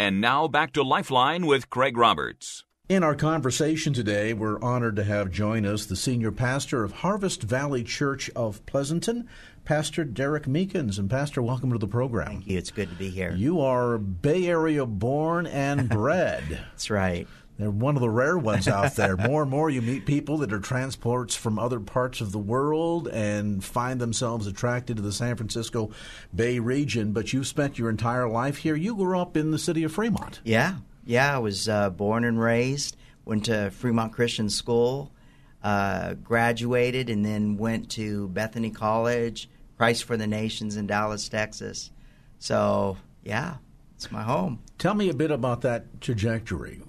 And now back to Lifeline with Craig Roberts. In our conversation today, we're honored to have join us the senior pastor of Harvest Valley Church of Pleasanton, Pastor Derek Meekins. And, Pastor, welcome to the program. Thank you. It's good to be here. You are Bay Area born and bred. That's right. They're one of the rare ones out there. More and more, you meet people that are transports from other parts of the world and find themselves attracted to the San Francisco Bay region. But you've spent your entire life here. You grew up in the city of Fremont. Yeah, yeah. I was uh, born and raised. Went to Fremont Christian School, uh, graduated, and then went to Bethany College, Christ for the Nations in Dallas, Texas. So yeah, it's my home. Tell me a bit about that trajectory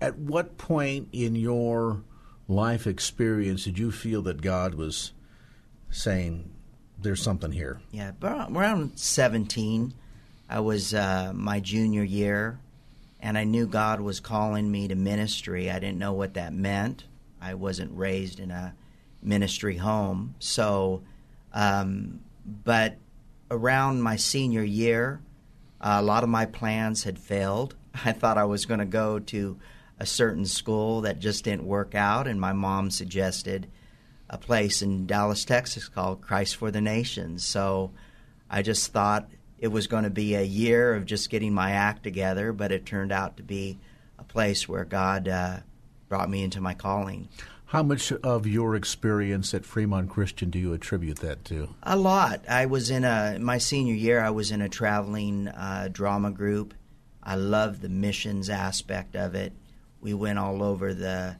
at what point in your life experience did you feel that God was saying, "There's something here"? Yeah, around 17, I was uh, my junior year, and I knew God was calling me to ministry. I didn't know what that meant. I wasn't raised in a ministry home, so. Um, but around my senior year, uh, a lot of my plans had failed. I thought I was going to go to a certain school that just didn't work out, and my mom suggested a place in Dallas, Texas called Christ for the Nations. So I just thought it was going to be a year of just getting my act together, but it turned out to be a place where God uh, brought me into my calling. How much of your experience at Fremont Christian do you attribute that to? A lot. I was in a my senior year. I was in a traveling uh, drama group I love the missions aspect of it. We went all over the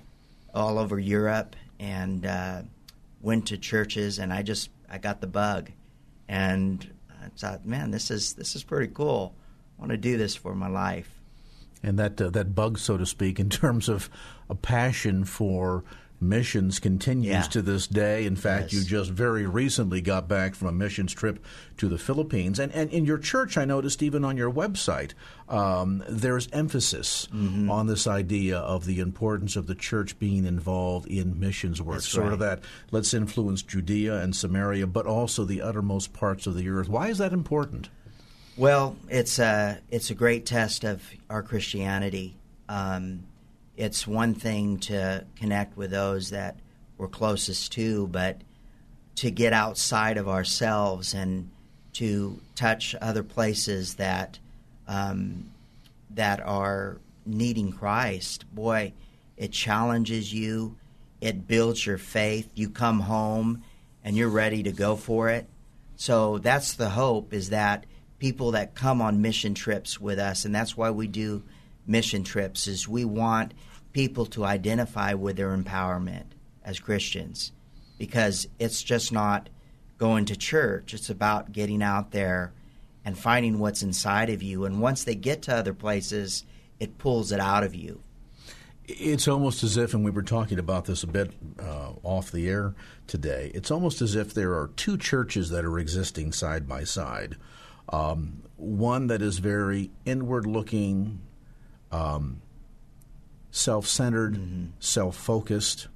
all over Europe and uh, went to churches, and I just I got the bug, and I thought, man, this is this is pretty cool. I want to do this for my life. And that uh, that bug, so to speak, in terms of a passion for missions continues yeah. to this day. In fact, yes. you just very recently got back from a missions trip to the Philippines. And, and in your church, I noticed even on your website, um, there's emphasis mm-hmm. on this idea of the importance of the church being involved in missions work. That's sort right. of that, let's influence Judea and Samaria, but also the uttermost parts of the earth. Why is that important? Well, it's a, it's a great test of our Christianity. Um, it's one thing to connect with those that we're closest to, but to get outside of ourselves and to touch other places that um, that are needing Christ, boy, it challenges you. It builds your faith. You come home and you're ready to go for it. So that's the hope is that people that come on mission trips with us, and that's why we do mission trips, is we want people to identify with their empowerment as Christians because it's just not going to church. It's about getting out there and finding what's inside of you. And once they get to other places, it pulls it out of you. It's almost as if, and we were talking about this a bit uh, off the air today, it's almost as if there are two churches that are existing side by side. Um, one that is very inward looking, um, self centered, mm-hmm. self focused,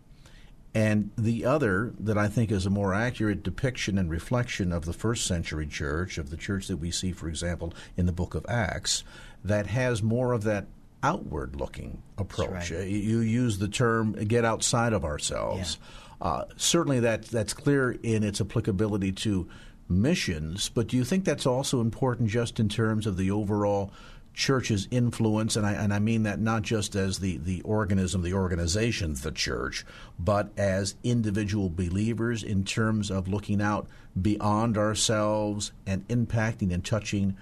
and the other that I think is a more accurate depiction and reflection of the first century church, of the church that we see, for example, in the book of Acts, that has more of that outward looking approach. Right. You use the term get outside of ourselves. Yeah. Uh, certainly, that, that's clear in its applicability to missions, but do you think that's also important just in terms of the overall church's influence, and I, and I mean that not just as the, the organism, the organization, the church, but as individual believers in terms of looking out beyond ourselves and impacting and touching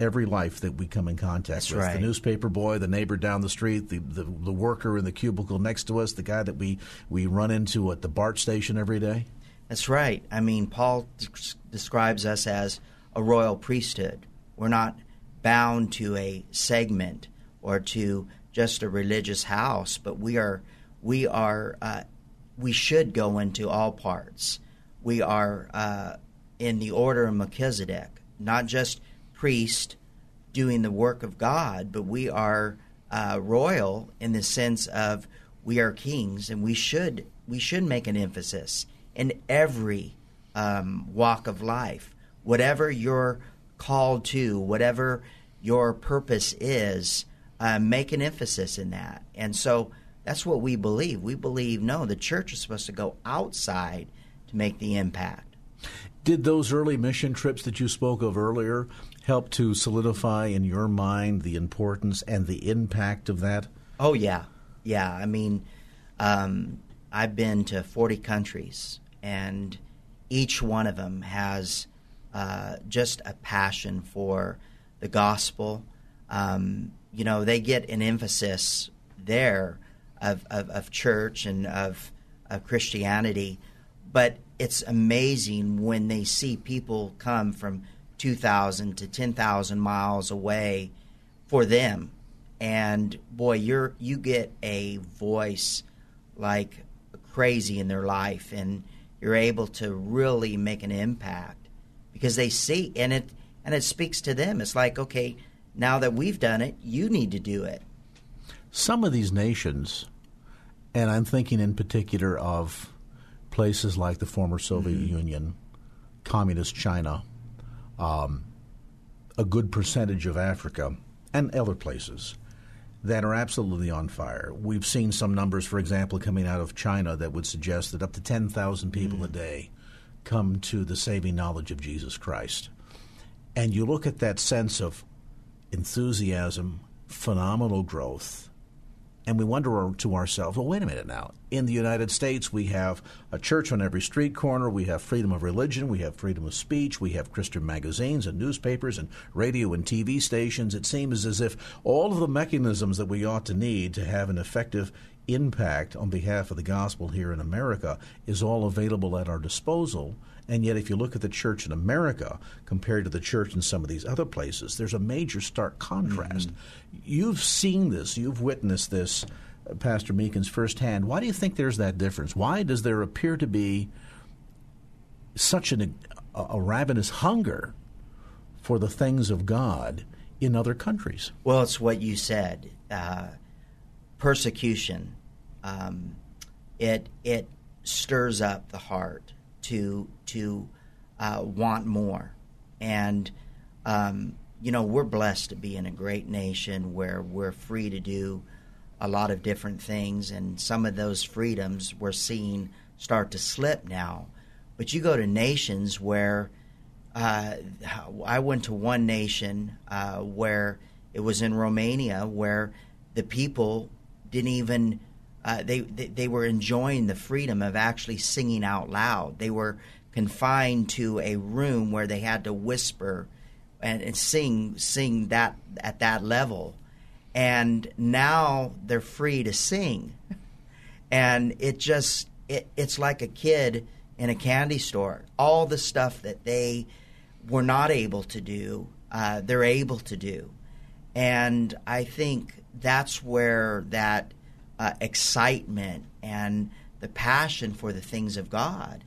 every life that we come in contact That's with. right. The newspaper boy, the neighbor down the street, the, the, the worker in the cubicle next to us, the guy that we, we run into at the BART station every day. That's right. I mean, Paul des- describes us as a royal priesthood. We're not bound to a segment or to just a religious house, but we are we are uh, we should go into all parts. We are uh, in the order of Melchizedek, not just priest doing the work of God, but we are uh, royal in the sense of we are kings, and we should we should make an emphasis in every um, walk of life, whatever you're called to, whatever your purpose is, uh, make an emphasis in that. And so that's what we believe. We believe no, the church is supposed to go outside to make the impact. Did those early mission trips that you spoke of earlier help to solidify in your mind the importance and the impact of that? Oh yeah, yeah. I mean, um, I've been to 40 countries, and each one of them has uh, just a passion for the gospel. Um, you know, they get an emphasis there of, of, of church and of, of Christianity, but it's amazing when they see people come from 2,000 to 10,000 miles away for them. And boy, you're you get a voice like crazy in their life, and you're able to really make an impact because they see and it and it speaks to them. It's like, okay, now that we've done it, you need to do it. Some of these nations, and I'm thinking in particular of places like the former Soviet mm-hmm. Union, communist China, um, a good percentage of Africa, and other places that are absolutely on fire. We've seen some numbers, for example, coming out of China that would suggest that up to 10,000 people mm. a day come to the saving knowledge of Jesus Christ. And you look at that sense of enthusiasm, phenomenal growth, and we wonder to ourselves, well, wait a minute now. In the United States, we have a church on every street corner. We have freedom of religion. We have freedom of speech. We have Christian magazines and newspapers and radio and TV stations. It seems as if all of the mechanisms that we ought to need to have an effective impact on behalf of the gospel here in America is all available at our disposal. And yet, if you look at the church in America compared to the church in some of these other places, there's a major stark contrast. Mm-hmm. You've seen this, you've witnessed this, uh, Pastor Meekins, firsthand. Why do you think there's that difference? Why does there appear to be such an, a, a ravenous hunger for the things of God in other countries? Well, it's what you said. Uh, persecution, um, it it stirs up the heart to to uh, want more, and um, you know we're blessed to be in a great nation where we're free to do a lot of different things, and some of those freedoms we're seeing start to slip now. But you go to nations where uh, I went to one nation uh, where it was in Romania where the people didn't even uh, they, they, they were enjoying the freedom of actually singing out loud. They were confined to a room where they had to whisper and, and sing sing that at that level, and now they're free to sing, and it just it, it's like a kid in a candy store. All the stuff that they were not able to do, uh, they're able to do, and I think that's where that uh, excitement and the passion for the things of God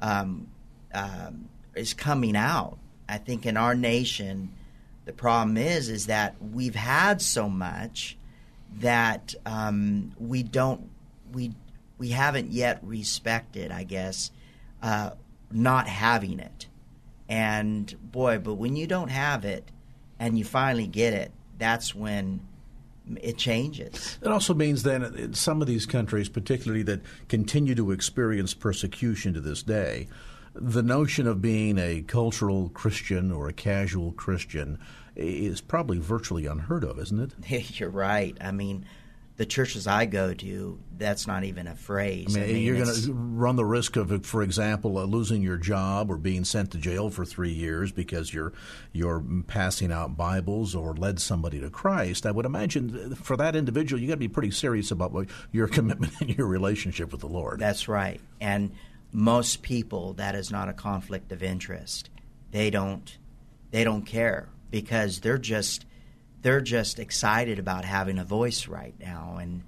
um, um, is coming out. I think in our nation, the problem is is that we've had so much that um, we don't we we haven't yet respected, I guess, uh, not having it. And boy, but when you don't have it and you finally get it, that's when it changes. It also means then in some of these countries, particularly that continue to experience persecution to this day, the notion of being a cultural Christian or a casual Christian is probably virtually unheard of, isn't it? You're right. I mean, the churches I go to, that's not even a phrase. I mean, I mean you're going to run the risk of, for example, uh, losing your job or being sent to jail for three years because you're you're passing out Bibles or led somebody to Christ. I would imagine for that individual, you got to be pretty serious about your commitment and your relationship with the Lord. That's right. And most people, that is not a conflict of interest. They don't they don't care. because they're just they're just excited about having a voice right now, and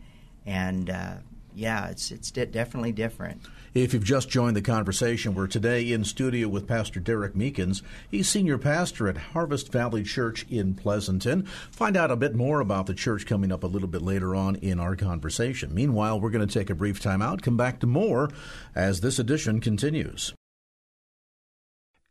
and uh, yeah, it's it's definitely different. If you've just joined the conversation, we're today in studio with Pastor Derek Meekins. He's senior pastor at Harvest Valley Church in Pleasanton. Find out a bit more about the church coming up a little bit later on in our conversation. Meanwhile, we're going to take a brief time out, come back to more as this edition continues.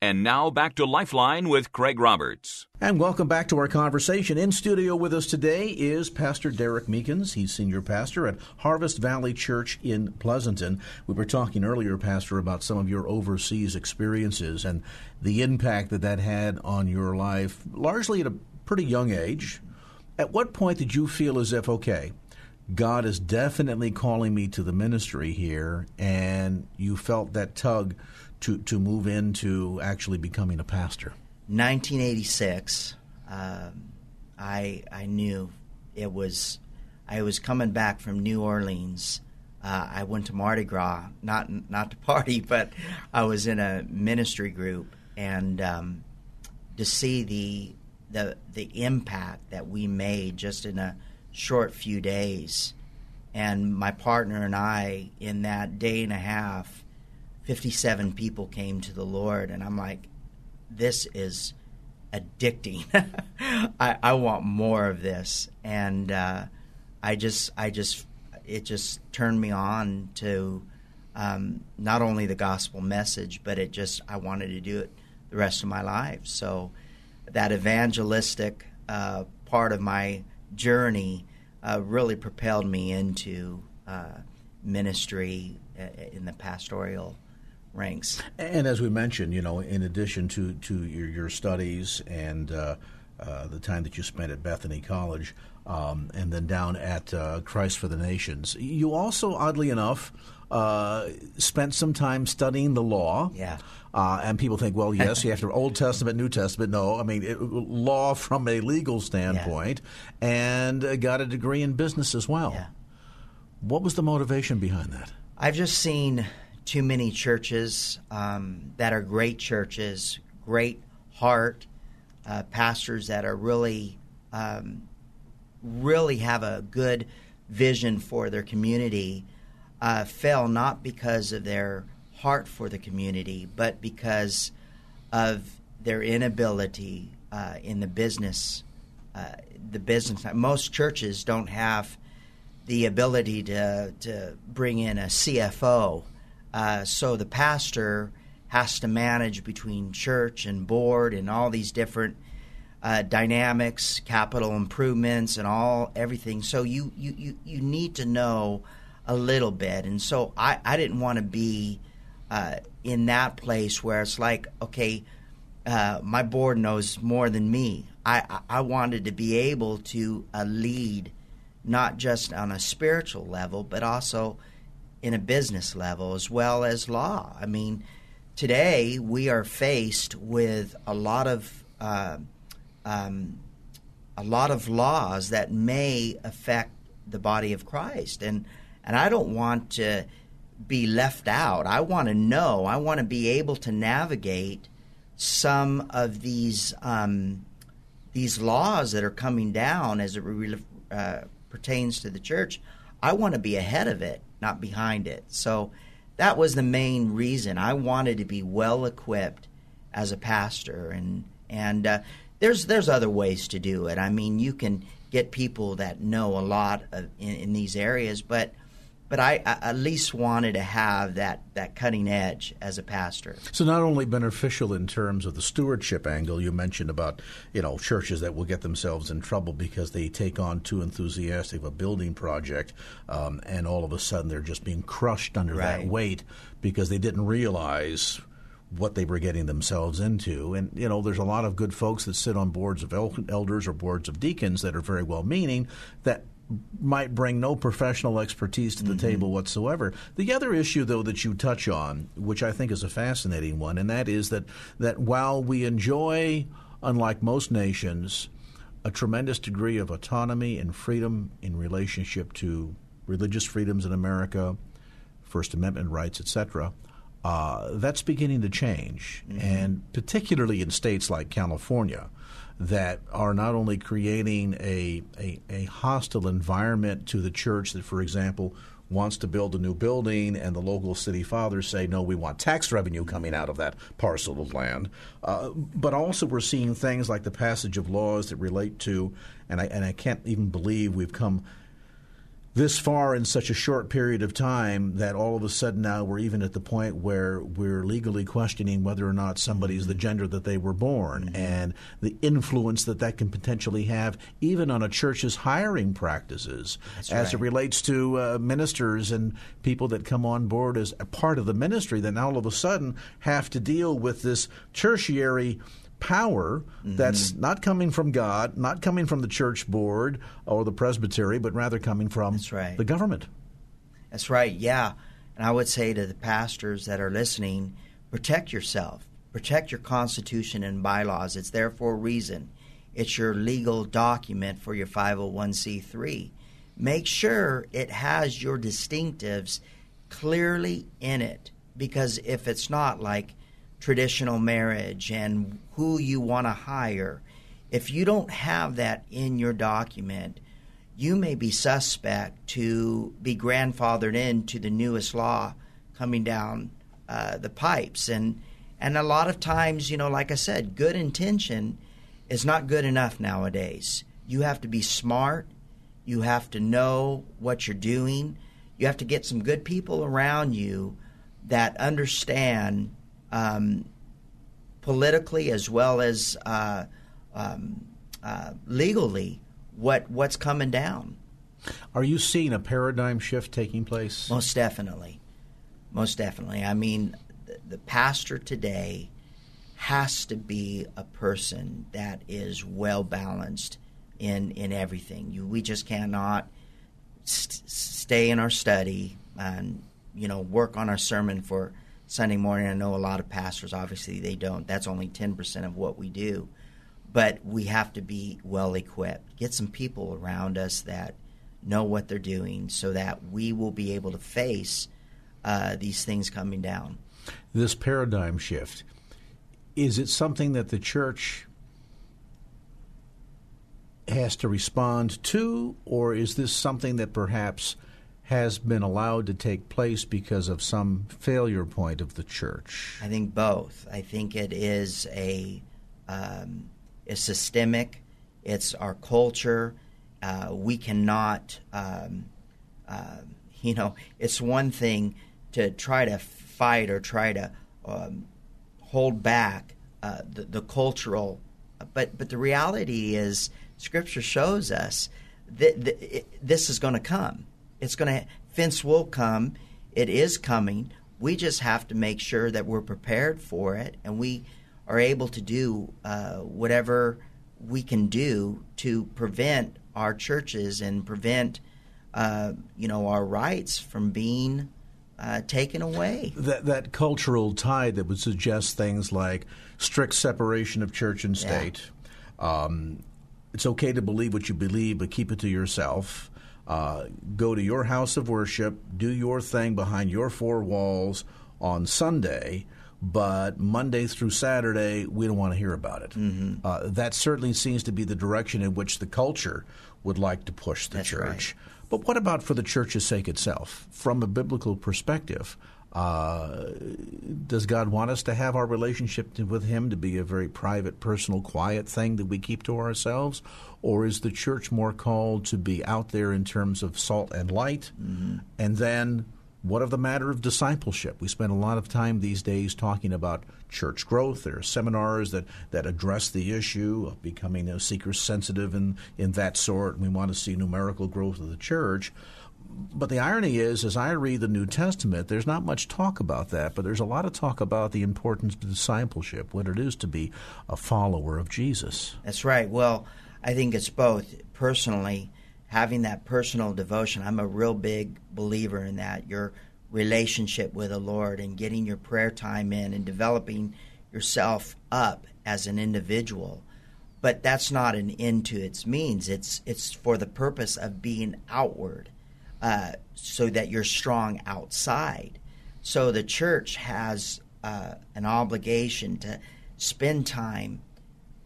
And now back to Lifeline with Craig Roberts. And welcome back to our conversation. In studio with us today is Pastor Derek Meekins. He's senior pastor at Harvest Valley Church in Pleasanton. We were talking earlier, Pastor, about some of your overseas experiences and the impact that that had on your life, largely at a pretty young age. At what point did you feel as if, okay, God is definitely calling me to the ministry here, and you felt that tug to, to move into actually becoming a pastor? 1986, um, I I knew it was. I was coming back from New Orleans. Uh, I went to Mardi Gras, not not to party, but I was in a ministry group, and um, to see the the the impact that we made just in a short few days, and my partner and I in that day and a half 57 people came to the Lord, and I'm like, this is addicting. I, I, want more of this, and uh, I just, I just, it just turned me on to um, not only the gospel message, but it just, I wanted to do it the rest of my life. So that evangelistic uh, part of my journey uh, really propelled me into uh, ministry uh, in the pastoral ranks. And as we mentioned, you know, in addition to, to your, your studies and uh, uh, the time that you spent at Bethany College, um, and then down at uh, Christ for the Nations, you also, oddly enough, uh, spent some time studying the law. Yeah. Uh, and people think, well, yes, you have to Old Testament, New Testament. No, I mean it, law from a legal standpoint, yeah. and uh, got a degree in business as well. Yeah. What was the motivation behind that? I've just seen too many churches um, that are great churches, great heart, uh, pastors that are really, um, really have a good vision for their community, uh, fail not because of their heart for the community, but because of their inability uh, in the business. Uh, the business. Most churches don't have the ability to to bring in a CFO uh, so the pastor has to manage between church and board and all these different uh, dynamics, capital improvements, and all everything. So you, you, you, you need to know a little bit. And so I, I didn't want to be uh, in that place where it's like, okay, uh, my board knows more than me. I, I wanted to be able to uh, lead not just on a spiritual level, but also in a business level as well as law. I mean, today we are faced with a lot of uh, um, a lot of laws that may affect the body of Christ, and and I don't want to be left out. I want to know. I want to be able to navigate some of these um, these laws that are coming down as it uh, pertains to the church. I want to be ahead of it not behind it. So that was the main reason. I wanted to be well equipped as a pastor, and and uh, there's there's other ways to do it. I mean, you can get people that know a lot of, in, in these areas, but but I, I, at least wanted to have that, that cutting edge as a pastor. So not only beneficial in terms of the stewardship angle you mentioned about you know churches that will get themselves in trouble because they take on too enthusiastic of a building project, um, and all of a sudden they're just being crushed under right. that weight because they didn't realize what they were getting themselves into. And, you know, there's a lot of good folks that sit on boards of elders or boards of deacons that are very well meaning that might bring no professional expertise to the mm-hmm. table whatsoever. The other issue, though, that you touch on, which I think is a fascinating one, and that is that, that while we enjoy, unlike most nations, a tremendous degree of autonomy and freedom in relationship to religious freedoms in America, First Amendment rights, etc., uh, that's beginning to change, mm-hmm. and particularly in states like California that are not only creating a, a, a hostile environment to the church that, for example, wants to build a new building, and the local city fathers say, no, we want tax revenue coming out of that parcel of land. Uh, but also, we're seeing things like the passage of laws that relate to, and I, and I can't even believe we've come this far in such a short period of time that all of a sudden now we're even at the point where we're legally questioning whether or not somebody's the gender that they were born mm-hmm. and the influence that that can potentially have even on a church's hiring practices That's as right. it relates to uh, ministers and people that come on board as a part of the ministry that now all of a sudden have to deal with this tertiary power mm-hmm. that's not coming from God, not coming from the church board or the presbytery, but rather coming from right. the government. That's right, yeah. And I would say to the pastors that are listening, protect yourself, protect your constitution and bylaws. It's there for a reason. It's your legal document for your 501c3. Make sure it has your distinctives clearly in it because if it's not like traditional marriage and who you want to hire. If you don't have that in your document, you may be suspect to be grandfathered into the newest law coming down uh, the pipes. And and a lot of times, you know, like I said, good intention is not good enough nowadays. You have to be smart. You have to know what you're doing. You have to get some good people around you that understand um, politically as well as uh, um, uh, legally what what's coming down. Are you seeing a paradigm shift taking place? Most definitely, most definitely. I mean, the, the pastor today has to be a person that is well balanced in in everything. You, we just cannot st- stay in our study and you know work on our sermon for Sunday morning. I know a lot of pastors, obviously, they don't. That's only 10% of what we do. But we have to be well equipped. Get some people around us that know what they're doing so that we will be able to face uh, these things coming down. This paradigm shift, is it something that the church has to respond to, or is this something that perhaps has been allowed to take place because of some failure point of the church? I think both. I think it is a um, is systemic. It's our culture. Uh, we cannot, um, uh, you know, it's one thing to try to fight or try to um, hold back uh, the, the cultural, but but the reality is, Scripture shows us that, that it, this is going to come it's going to fence will come. It is coming. We just have to make sure that we're prepared for it and we are able to do uh, whatever we can do to prevent our churches and prevent uh, you know our rights from being uh, taken away. That that cultural tide that would suggest things like strict separation of church and state. Yeah. Um, it's okay to believe what you believe, but keep it to yourself. Uh, go to your house of worship, do your thing behind your four walls on Sunday, but Monday through Saturday, we don't want to hear about it. Mm-hmm. Uh, that certainly seems to be the direction in which the culture would like to push the That's church. Right. But what about for the church's sake itself? From a biblical perspective, uh, does God want us to have our relationship with Him to be a very private, personal, quiet thing that we keep to ourselves? Or is the church more called to be out there in terms of salt and light? Mm-hmm. And then what of the matter of discipleship? We spend a lot of time these days talking about church growth. There are seminars that, that address the issue of becoming a seeker sensitive and in that sort. And we want to see numerical growth of the church but the irony is, as I read the New Testament, there's not much talk about that, but there's a lot of talk about the importance of discipleship, what it is to be a follower of Jesus. That's right. Well, I think it's both. Personally, having that personal devotion, I'm a real big believer in that. Your relationship with the Lord and getting your prayer time in and developing yourself up as an individual. But that's not an end to its means. It's it's for the purpose of being outward uh, so that you're strong outside. So the church has uh, an obligation to spend time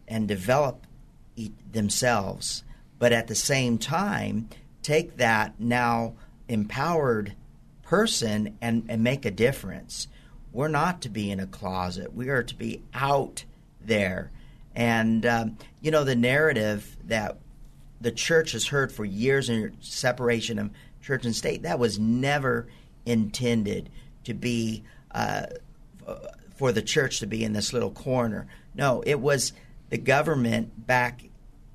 and develop themselves, but at the same time, take that now empowered person and, and make a difference. We're not to be in a closet. We are to be out there. And, um, you know, the narrative that the church has heard for years in separation of church and state, that was never intended to be uh, for the church to be in this little corner. No, it was the government back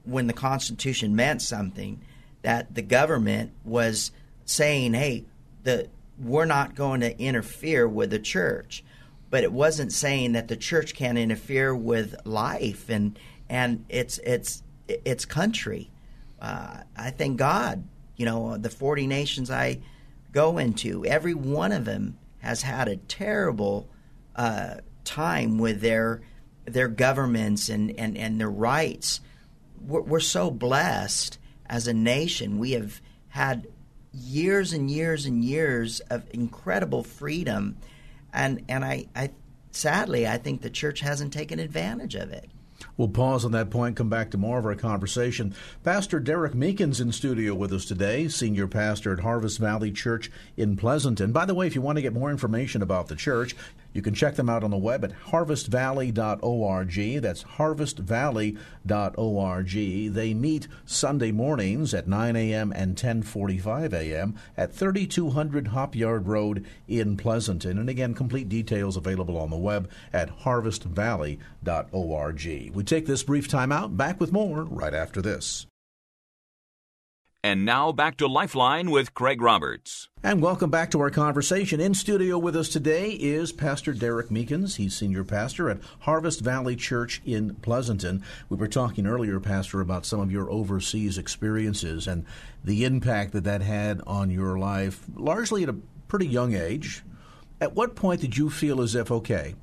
when the Constitution meant something, that the government was saying, hey, the we're not going to interfere with the church. But it wasn't saying that the church can't interfere with life and and its its its country. Uh, I thank God, you know, the forty nations I go into, every one of them has had a terrible uh, time with their their governments and, and, and their rights. We're, we're so blessed as a nation. We have had years and years and years of incredible freedom, and and I, I sadly I think the church hasn't taken advantage of it. We'll pause on that point, come back to more of our conversation. Pastor Derek Meekins in studio with us today, senior pastor at Harvest Valley Church in Pleasanton. By the way, if you want to get more information about the church, you can check them out on the web at harvestvalley.org. That's harvestvalley.org. They meet Sunday mornings at 9 a.m. and 10:45 a.m. at 3200 Hopyard Road in Pleasanton. And again, complete details available on the web at harvestvalley.org. We take this brief time out. Back with more right after this. And now back to Lifeline with Craig Roberts. And welcome back to our conversation. In studio with us today is Pastor Derek Meekins. He's senior pastor at Harvest Valley Church in Pleasanton. We were talking earlier, Pastor, about some of your overseas experiences and the impact that that had on your life, largely at a pretty young age. At what point did you feel as if, okay,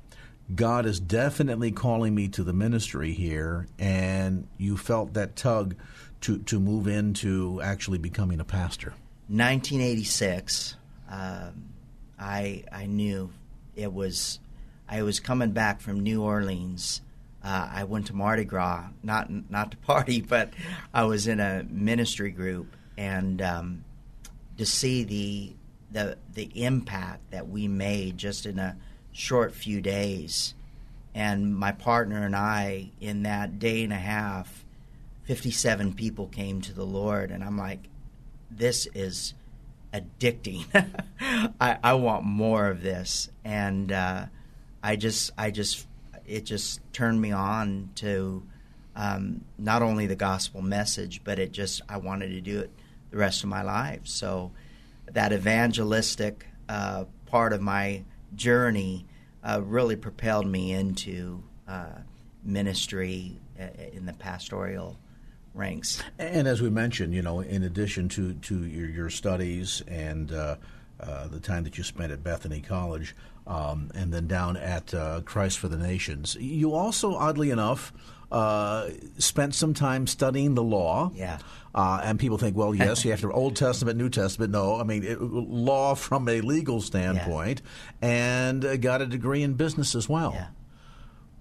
God is definitely calling me to the ministry here, and you felt that tug to, to move into actually becoming a pastor? 1986, um, I I knew it was. I was coming back from New Orleans. Uh, I went to Mardi Gras, not not to party, but I was in a ministry group, and um, to see the the the impact that we made just in a short few days, and my partner and I in that day and a half 57 people came to the Lord, and I'm like, this is addicting. I, I, want more of this, and uh, I just, I just, it just turned me on to um, not only the gospel message, but it just, I wanted to do it the rest of my life. So that evangelistic uh, part of my journey uh, really propelled me into uh, ministry uh, in the pastoral ranks. And as we mentioned, you know, in addition to to your, your studies and uh, uh, the time that you spent at Bethany College, um, and then down at uh, Christ for the Nations, you also, oddly enough. Uh, spent some time studying the law. Yeah. Uh, and people think, well, yes, you have to Old Testament, New Testament. No, I mean it, law from a legal standpoint, yeah. and uh, got a degree in business as well. Yeah.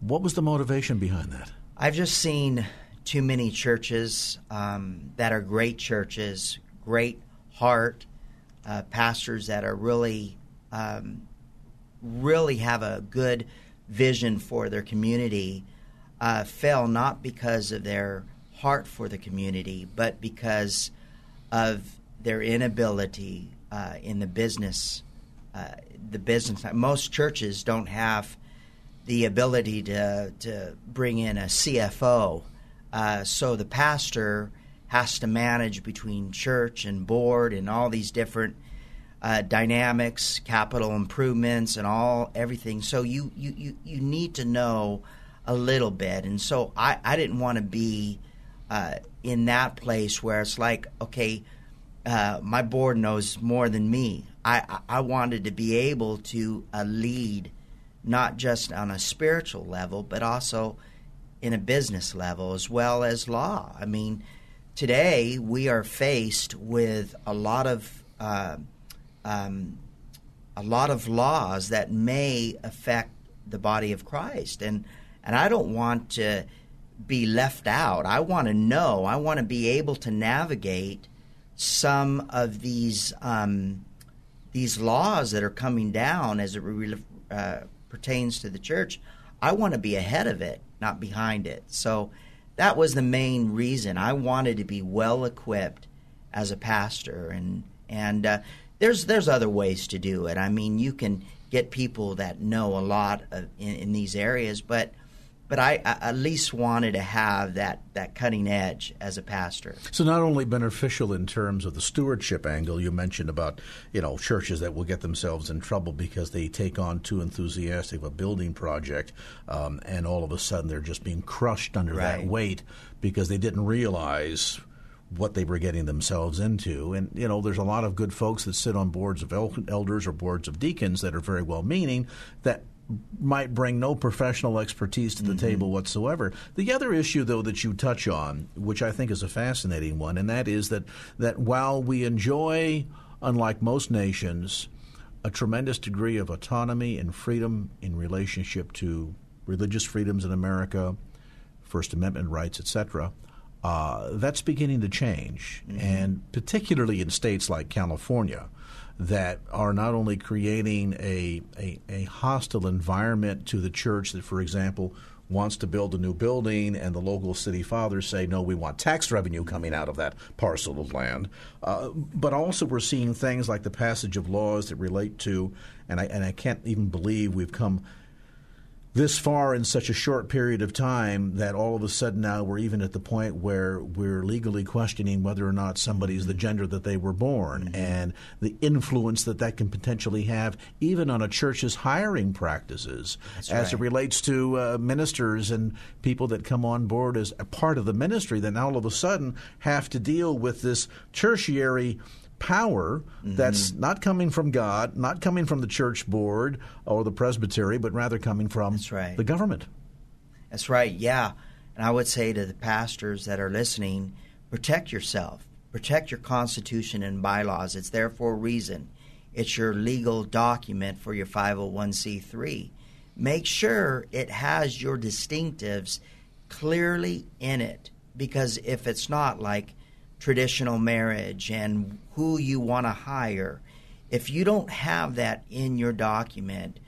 What was the motivation behind that? I've just seen too many churches um, that are great churches, great heart, uh, pastors that are really, um, really have a good vision for their community, uh, fail not because of their heart for the community, but because of their inability uh, in the business. Uh, the business. Most churches don't have the ability to to bring in a CFO uh, so the pastor has to manage between church and board and all these different uh, dynamics, capital improvements, and all everything. So you, you, you, you need to know a little bit. And so I, I didn't want to be uh, in that place where it's like, okay, uh, my board knows more than me. I, I wanted to be able to uh, lead not just on a spiritual level, but also in a business level as well as law. I mean, today we are faced with a lot of uh, um, a lot of laws that may affect the body of Christ, and and I don't want to be left out. I want to know. I want to be able to navigate some of these um, these laws that are coming down as it re- uh, pertains to the church. I want to be ahead of it, not behind it. So that was the main reason. I wanted to be well equipped as a pastor, and and uh, there's there's other ways to do it. I mean, you can get people that know a lot of, in, in these areas, but but I, I, at least wanted to have that, that cutting edge as a pastor. So not only beneficial in terms of the stewardship angle you mentioned about you know churches that will get themselves in trouble because they take on too enthusiastic of a building project, um, and all of a sudden they're just being crushed under Right. that weight because they didn't realize what they were getting themselves into. And, you know, there's a lot of good folks that sit on boards of el- elders or boards of deacons that are very well meaning that might bring no professional expertise to the table whatsoever. The other issue, though, that you touch on, which I think is a fascinating one, and that is that, that while we enjoy, unlike most nations, a tremendous degree of autonomy and freedom in relationship to religious freedoms in America, First Amendment rights, etc., uh, that's beginning to change, and particularly in states like California, that are not only creating a, a, a hostile environment to the church that, for example, wants to build a new building, and the local city fathers say, no, we want tax revenue coming out of that parcel of land. Uh, but also, we're seeing things like the passage of laws that relate to, and I, and I can't even believe we've come this far in such a short period of time that all of a sudden now we're even at the point where we're legally questioning whether or not somebody's the gender that they were born and the influence that that can potentially have even on a church's hiring practices as it relates to uh, ministers and people that come on board as a part of the ministry that now all of a sudden have to deal with this tertiary power mm-hmm. that's not coming from God, not coming from the church board or the presbytery, but rather coming from right. the government. That's right, yeah. And I would say to the pastors that are listening, protect yourself. Protect your constitution and bylaws. It's there for a reason. It's your legal document for your 501c3. Make sure it has your distinctives clearly in it because if it's not like traditional marriage and who you want to hire, if you don't have that in your document,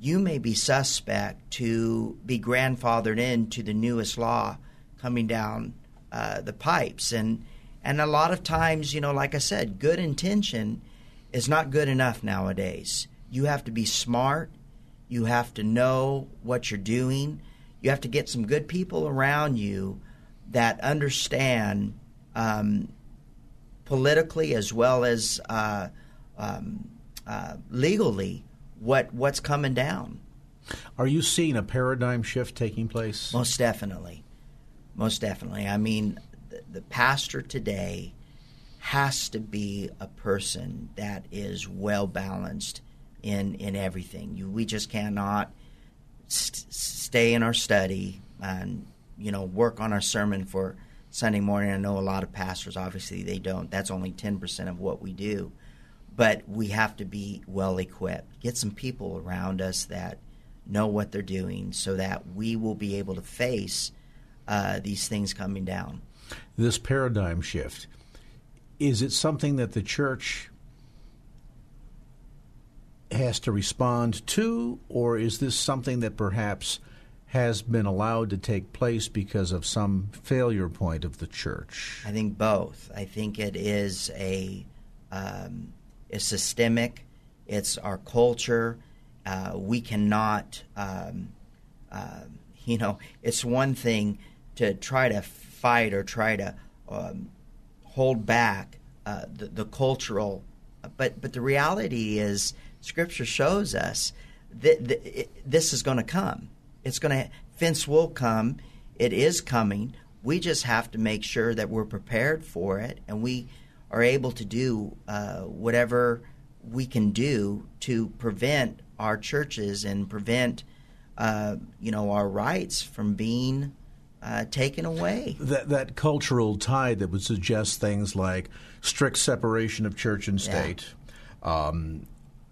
you may be suspect to be grandfathered into the newest law coming down uh, the pipes. And, and a lot of times, you know, like I said, good intention is not good enough nowadays. You have to be smart. You have to know what you're doing. You have to get some good people around you that understand um, politically as well as uh, um, uh, legally what what's coming down. Are you seeing a paradigm shift taking place? Most definitely, most definitely. I mean, the, the pastor today has to be a person that is well balanced in in everything. You, we just cannot st- stay in our study and you know work on our sermon for Sunday morning. I know a lot of pastors obviously they don't. That's only ten percent of what we do. But we have to be well equipped. Get some people around us that know what they're doing, so that we will be able to face uh, these things coming down. This paradigm shift, is it something that the church has to respond to, or is this something that perhaps has been allowed to take place because of some failure point of the church? I think both. I think it is a um, it's systemic. It's our culture. Uh, we cannot, um, uh, you know, it's one thing to try to fight or try to um, hold back uh, the, the cultural, but but the reality is, Scripture shows us that, that it, this is going to come. It's going to fence will come. It is coming. We just have to make sure that we're prepared for it, and we are able to do uh, whatever we can do to prevent our churches and prevent, uh, you know, our rights from being uh, taken away. That that cultural tide that would suggest things like strict separation of church and Yeah. state. Um,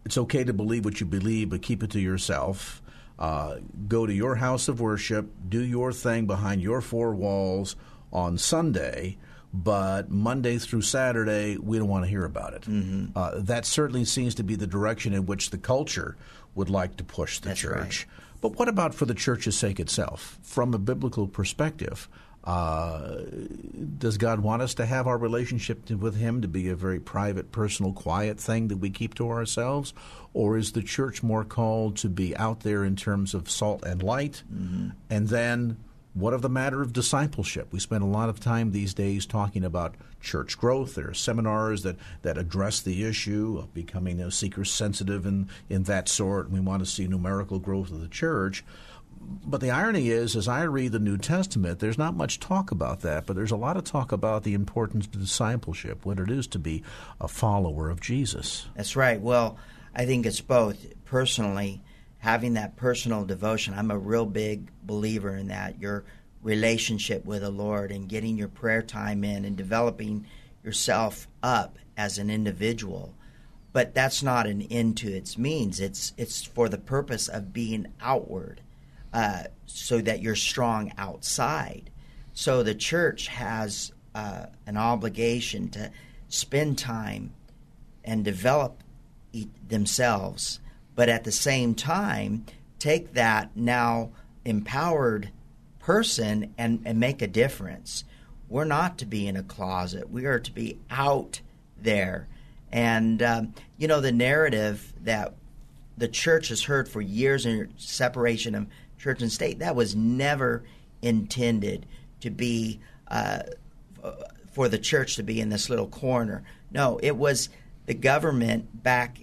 it's okay to believe what you believe, but keep it to yourself. Uh, go to your house of worship, do your thing behind your four walls on Sunday, but Monday through Saturday, we don't want to hear about it. Mm-hmm. Uh, that certainly seems to be the direction in which the culture would like to push the That's church. right. But what about for the church's sake itself? From a biblical perspective, uh, does God want us to have our relationship with Him to be a very private, personal, quiet thing that we keep to ourselves? Or is the church more called to be out there in terms of salt and light? Mm-hmm. And then what of the matter of discipleship? We spend a lot of time these days talking about church growth. There are seminars that, that address the issue of becoming a seeker sensitive in, in that sort. We want to see numerical growth of the church. But the irony is, as I read the New Testament, there's not much talk about that, but there's a lot of talk about the importance of discipleship, what it is to be a follower of Jesus. That's right. Well, I think it's both. Personally, having that personal devotion, I'm a real big believer in that. Your relationship with the Lord and getting your prayer time in and developing yourself up as an individual. But that's not an end to its means. It's it's for the purpose of being outward, uh, so that you're strong outside. So the church has uh, an obligation to spend time and develop themselves, but at the same time, take that now empowered person and, and make a difference. We're not to be in a closet, we are to be out there. And, um, you know, the narrative that the church has heard for years in separation of church and state, that was never intended to be uh, for the church to be in this little corner. No, it was the government back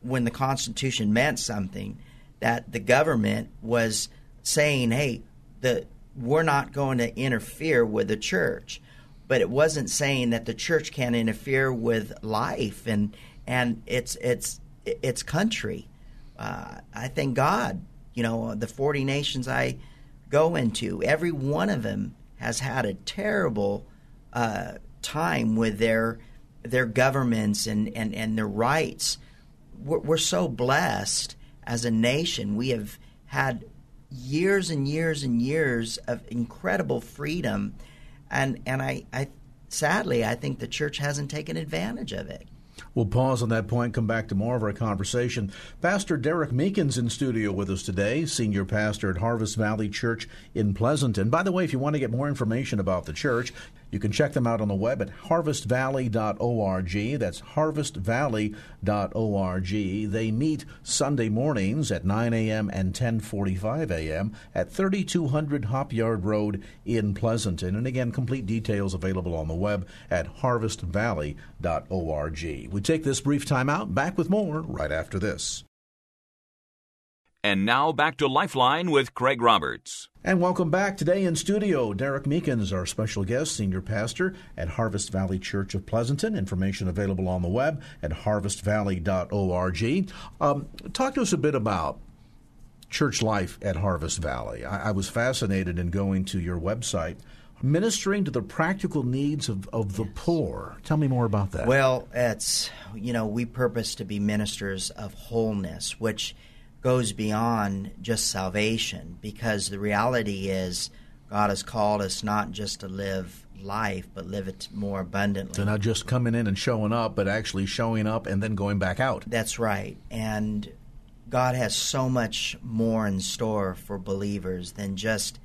when the Constitution meant something, that the government was saying, hey, the, we're not going to interfere with the church. But it wasn't saying that the church can't interfere with life and and its its its country. Uh, I thank God, you know, the forty nations I go into, every one of them has had a terrible uh, time with their their governments and, and, and their rights. We're, we're so blessed as a nation. We have had years and years and years of incredible freedom, and and I, I sadly I think the church hasn't taken advantage of it. We'll pause on that point, come back to more of our conversation. Pastor Derek Meekins in studio with us today, senior pastor at Harvest Valley Church in Pleasanton. By the way, if you want to get more information about the church, you can check them out on the web at harvestvalley.org. That's harvestvalley.org. They meet Sunday mornings at 9 a.m. and 10:45 a.m. at 3200 Hop Yard Road in Pleasanton. And again, complete details available on the web at harvestvalley.org. We take this brief time out. Back with more right after this. And now back to Lifeline with Craig Roberts. And welcome back today in studio. Derek Meekins, our special guest, senior pastor at Harvest Valley Church of Pleasanton. Information available on the web at harvestvalley.org. Um, talk to us a bit about church life at Harvest Valley. I, I was fascinated in going to your website, ministering to the practical needs of, of the poor. Tell me more about that. Well, it's, you know, we purpose to be ministers of wholeness, which goes beyond just salvation because the reality is God has called us not just to live life, but live it more abundantly. So not just coming in and showing up, but actually showing up and then going back out. That's right. And God has so much more in store for believers than just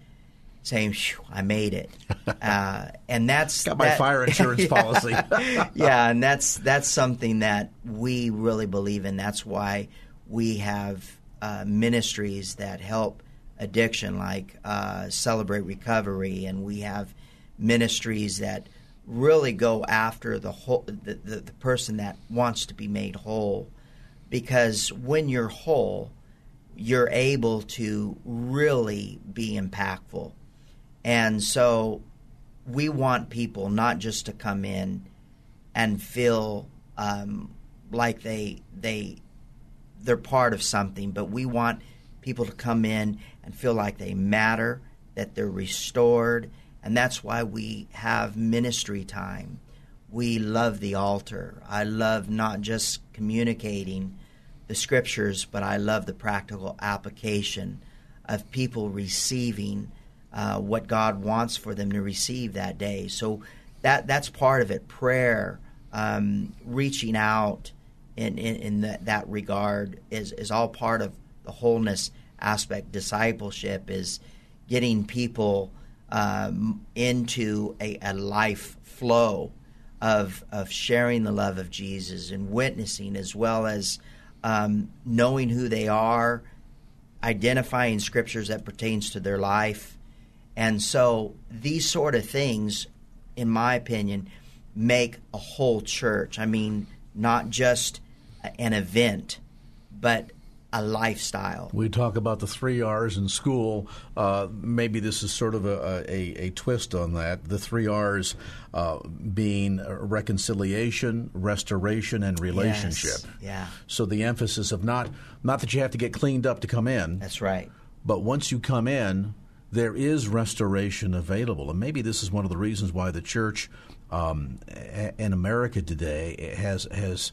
saying, "I made it," uh, and that's got my that, fire insurance yeah, policy. yeah, and that's that's something that we really believe in. That's why we have uh, ministries that help addiction, like uh, Celebrate Recovery, and we have ministries that really go after the whole the, the, the person that wants to be made whole, because when you're whole, you're able to really be impactful, and so we want people not just to come in and feel um, like they they they're part of something, but we want people to come in and feel like they matter, that they're restored, and that's why we have ministry time. We love the altar. I love not just communicating the scriptures, but I love the practical application of people receiving uh, what God wants for them to receive that day. So that that's part of it. Prayer, um, reaching out in in, in that, that regard is is all part of the wholeness aspect. Discipleship is getting people um, into a, a life flow of of sharing the love of Jesus and witnessing, as well as um, knowing who they are, identifying scriptures that pertains to their life, and so these sort of things, in my opinion, make a whole church. I mean, not just an event, but a lifestyle. We talk about the three R's in school. Uh, maybe this is sort of a, a, a, twist on that. The three R's uh, being reconciliation, restoration, and relationship. Yes. Yeah. So the emphasis of not not that you have to get cleaned up to come in. That's right. But once you come in, there is restoration available, and maybe this is one of the reasons why the church um, in America today has has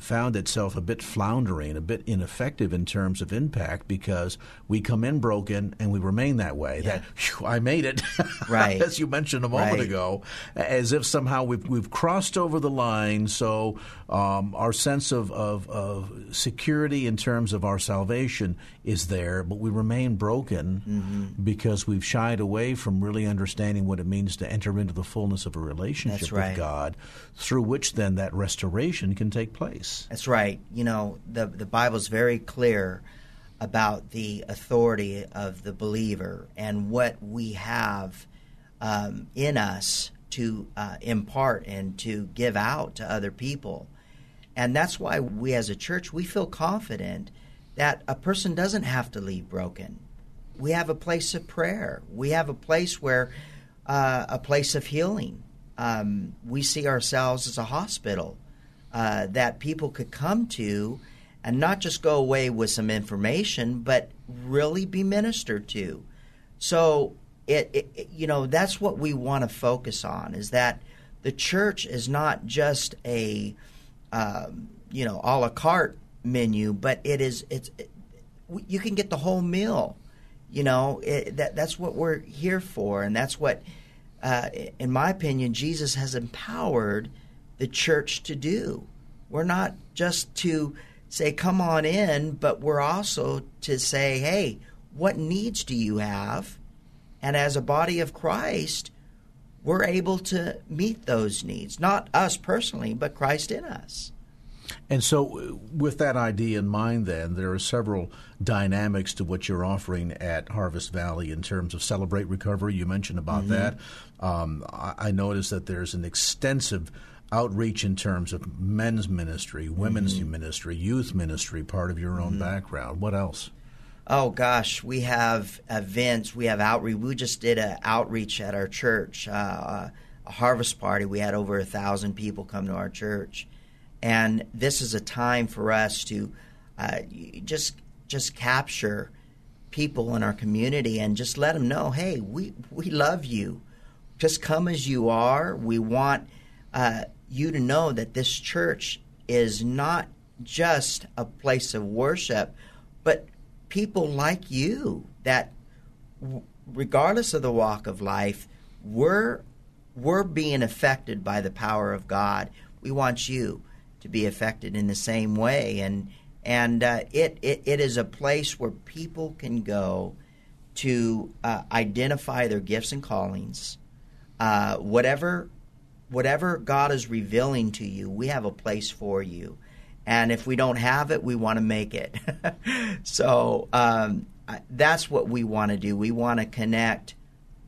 found itself a bit floundering, a bit ineffective in terms of impact because we come in broken and we remain that way. Yeah. That whew, I made it, right? as you mentioned a moment right. ago, as if somehow we've we've crossed over the line. So um, our sense of, of, of security in terms of our salvation is there, but we remain broken mm-hmm. because we've shied away from really understanding what it means to enter into the fullness of a relationship right. with God, through which then that restoration can take place. That's right. You know, the the Bible's very clear about the authority of the believer and what we have um, in us to uh, impart and to give out to other people. And that's why we as a church, we feel confident that a person doesn't have to leave broken. We have a place of prayer. We have a place where uh, a place of healing. Um, we see ourselves as a hospital uh, that people could come to and not just go away with some information, but really be ministered to. So it, it you know that's what we want to focus on is that the church is not just a um, you know a la carte menu, but it is it's it, you can get the whole meal. You know it, that that's what we're here for, and that's what, uh, in my opinion, Jesus has empowered the church to do. We're not just to say come on in, but we're also to say, hey, what needs do you have? And as a body of Christ, we're able to meet those needs. Not us personally, but Christ in us. And so, with that idea in mind, then, there are several dynamics to what you're offering at Harvest Valley in terms of Celebrate Recovery. You mentioned about mm-hmm. that. Um, I, I noticed that there's an extensive outreach in terms of men's ministry, women's mm-hmm. ministry, youth ministry, part of your own mm-hmm. background. What else? Oh gosh, we have events. We have outreach. We just did an outreach at our church, uh, a harvest party. We had over a thousand people come to our church, and this is a time for us to uh, just just capture people in our community and just let them know, hey, we we love you. Just come as you are. We want uh, you to know that this church is not just a place of worship, but people like you that, regardless of the walk of life, we're we're being affected by the power of God. We want you to be affected in the same way. And and uh, it, it, it is a place where people can go to uh, identify their gifts and callings. Uh, whatever whatever God is revealing to you, we have a place for you. And if we don't have it, we want to make it. so um, that's what we want to do. We want to connect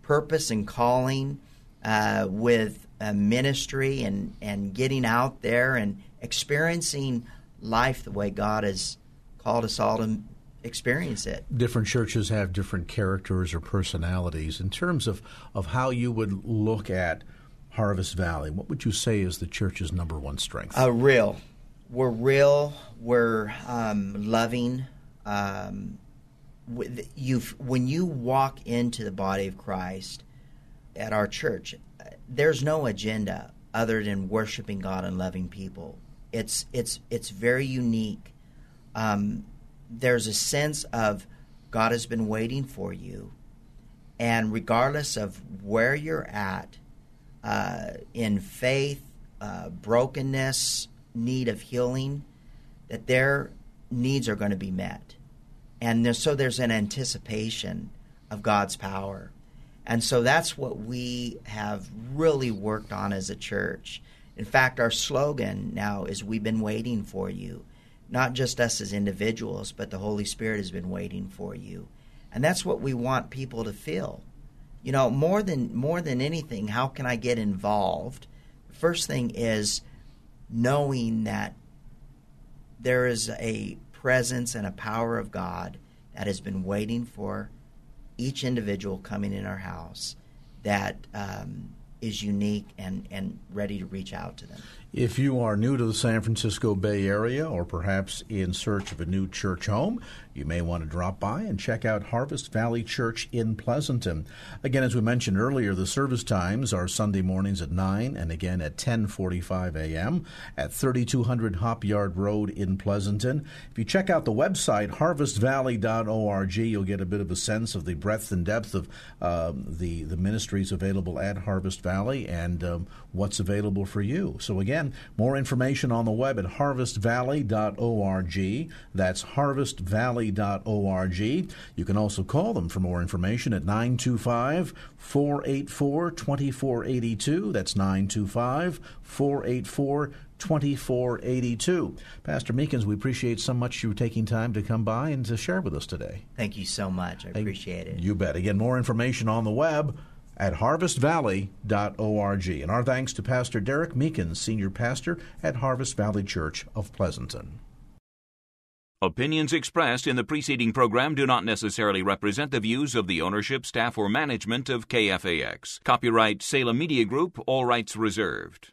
purpose and calling uh, with ministry and, and getting out there and experiencing life the way God has called us all to experience it. Different churches have different characters or personalities. In terms of, of how you would look at Harvest Valley, what would you say is the church's number one strength? Uh, real. We're real. We're um, loving. Um, you when you walk into the body of Christ at our church, there's no agenda other than worshiping God and loving people. It's it's it's very unique. Um, there's a sense of God has been waiting for you. And regardless of where you're at uh, in faith, uh, brokenness, need of healing, that their needs are going to be met. And so there's an anticipation of God's power. And so that's what we have really worked on as a church. In fact, our slogan now is We've been waiting for you. Not just us as individuals, but the Holy Spirit has been waiting for you. And that's what we want people to feel. You know, more than more than anything, how can I get involved? First thing is knowing that there is a presence and a power of God that has been waiting for each individual coming in our house that um, is unique and, and ready to reach out to them. If you are new to the San Francisco Bay Area or perhaps in search of a new church home, you may want to drop by and check out Harvest Valley Church in Pleasanton. Again, as we mentioned earlier, the service times are Sunday mornings at 9 and again at 10:45 a.m. at 3200 Hop Yard Road in Pleasanton. If you check out the website harvestvalley.org, you'll get a bit of a sense of the breadth and depth of um, the the ministries available at Harvest Valley and um, what's available for you. So again, more information on the web at harvestvalley.org. That's harvestvalley.org. You can also call them for more information at 925 484 2482. That's 925 484 2482. Pastor Meekins, we appreciate so much you taking time to come by and to share with us today. Thank you so much. I appreciate it. You bet. Again, more information on the web at harvestvalley.org. And our thanks to Pastor Derek Meekins, Senior Pastor at Harvest Valley Church of Pleasanton. Opinions expressed in the preceding program do not necessarily represent the views of the ownership, staff, or management of KFAX. Copyright Salem Media Group, all rights reserved.